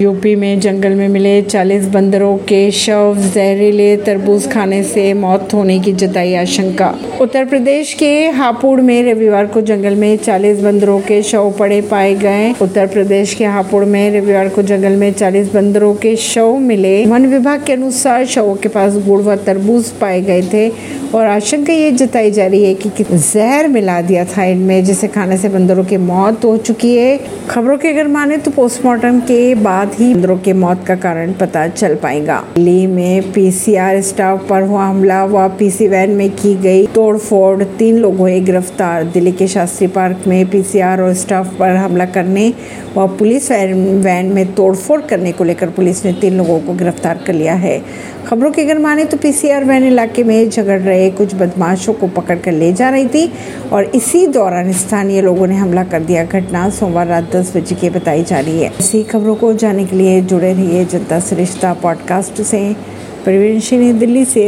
UP में जंगल में मिले 40 बंदरों के शव, जहरीले तरबूज खाने से मौत होने की जताई आशंका। उत्तर प्रदेश के हापुड़ में रविवार को जंगल में 40 बंदरों के शव पड़े पाए गए। उत्तर प्रदेश के हापुड़ में रविवार को जंगल में 40 बंदरों के शव मिले। वन विभाग के अनुसार शवों के पास गुड़ व तरबूज पाए गए थे। और आशंका ये जताई जा रही है कि कि जहर मिला दिया था इनमें, जिसे खाने से बंदरों की मौत हो चुकी है। खबरों के अगर माने तो पोस्टमार्टम के बाद ही बंदरों के मौत का कारण पता चल पाएगा। दिल्ली में पीसीआर स्टाफ पर हुआ हमला व पीसी वैन में की गई तोड़फोड़। तीन लोग हुए गिरफ़्तार। दिल्ली के शास्त्री पार्क में पीसीआर और स्टाफ पर हमला करने व पुलिस वैन में तोड़फोड़ करने को लेकर पुलिस ने तीन लोगों को गिरफ़्तार कर लिया है। खबरों की अगर माने तो पीसीआर वैन इलाके में झगड़ रहे कुछ बदमाशों को पकड़ कर ले जा रही थी और इसी दौरान स्थानीय लोगों ने हमला कर दिया। घटना सोमवार रात दस बजे की बताई जा रही है। इसी खबरों को जाने के लिए जुड़े रहिए जनता सरिश्ता पॉडकास्ट से। प्रवीण सिंह, दिल्ली से।